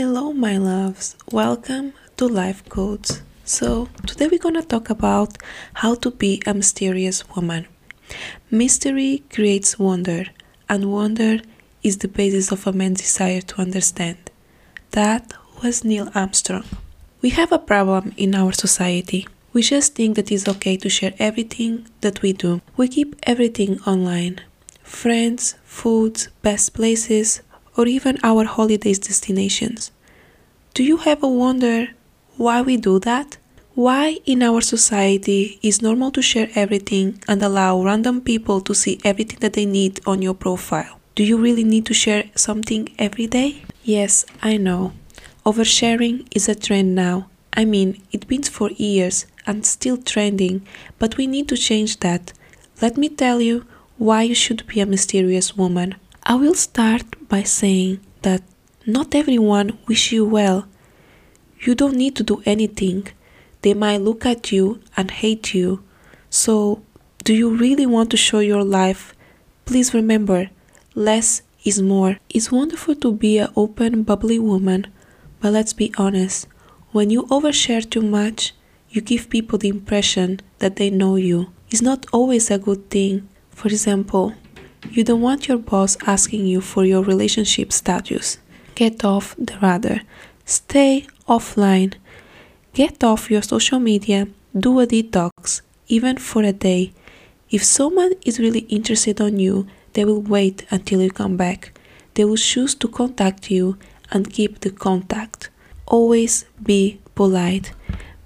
Hello, my loves. Welcome to Life Codes. So, today we're gonna talk about how to be a mysterious woman. Mystery creates wonder, and wonder is the basis of a man's desire to understand. That was Neil Armstrong. We have a problem in our society. We just think that it's okay to share everything that we do. We keep everything online friends, foods, best places, or even our holidays destinations. Do you ever wonder why we do that? Why in our society is normal to share everything and allow random people to see everything that they need on your profile? Do you really need to share something every day? Yes, I know. Oversharing is a trend now. I mean, it's been for years and still trending, but we need to change that. Let me tell you why you should be a mysterious woman. I will start by saying that not everyone wish you well. You don't need to do anything. They might look at you and hate you. So, do you really want to show your life? Please remember, less is more. It's wonderful to be an open, bubbly woman, but let's be honest. When you overshare too much, you give people the impression that they know you. It's not always a good thing. For example, you don't want your boss asking you for your relationship status. Get off the radar. Stay offline. Get off your social media. Do a detox, even for a day. If someone is really interested on you, they will wait until you come back. They will choose to contact you and keep the contact. Always be polite.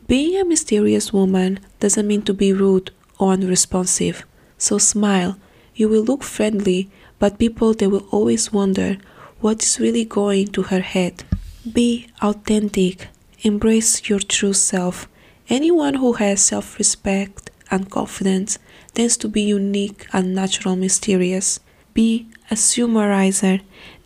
Being a mysterious woman doesn't mean to be rude or unresponsive. So smile, you will look friendly, but people they will always wonder what is really going to her head. Be authentic. Embrace your true self. Anyone who has self respect and confidence tends to be unique and natural mysterious. Be a summarizer.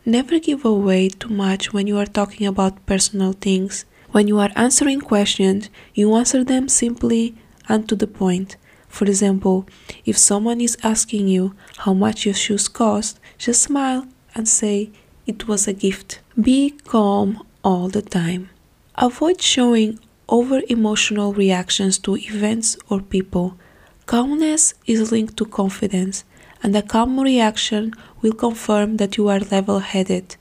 Never give away too much when you are talking about personal things. When you are answering questions, you answer them simply and to the point. For example, if someone is asking you how much your shoes cost, just smile and say it was a gift. Be calm all the time. Avoid showing over emotional reactions to events or people. Calmness is linked to confidence, and a calm reaction will confirm that you are level headed.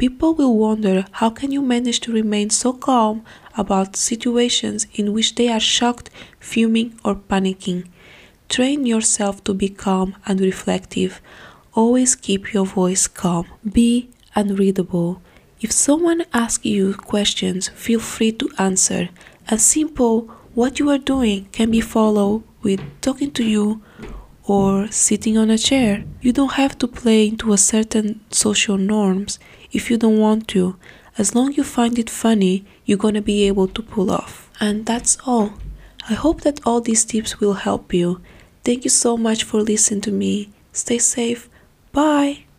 People will wonder how can you manage to remain so calm about situations in which they are shocked, fuming or panicking. Train yourself to be calm and reflective. Always keep your voice calm. Be unreadable. If someone asks you questions, feel free to answer. A simple what you are doing can be followed with talking to you or sitting on a chair. You don't have to play into a certain social norms if you don't want to. As long you find it funny, you're gonna be able to pull off. And that's all. I hope that all these tips will help you. Thank you so much for listening to me. Stay safe. Bye.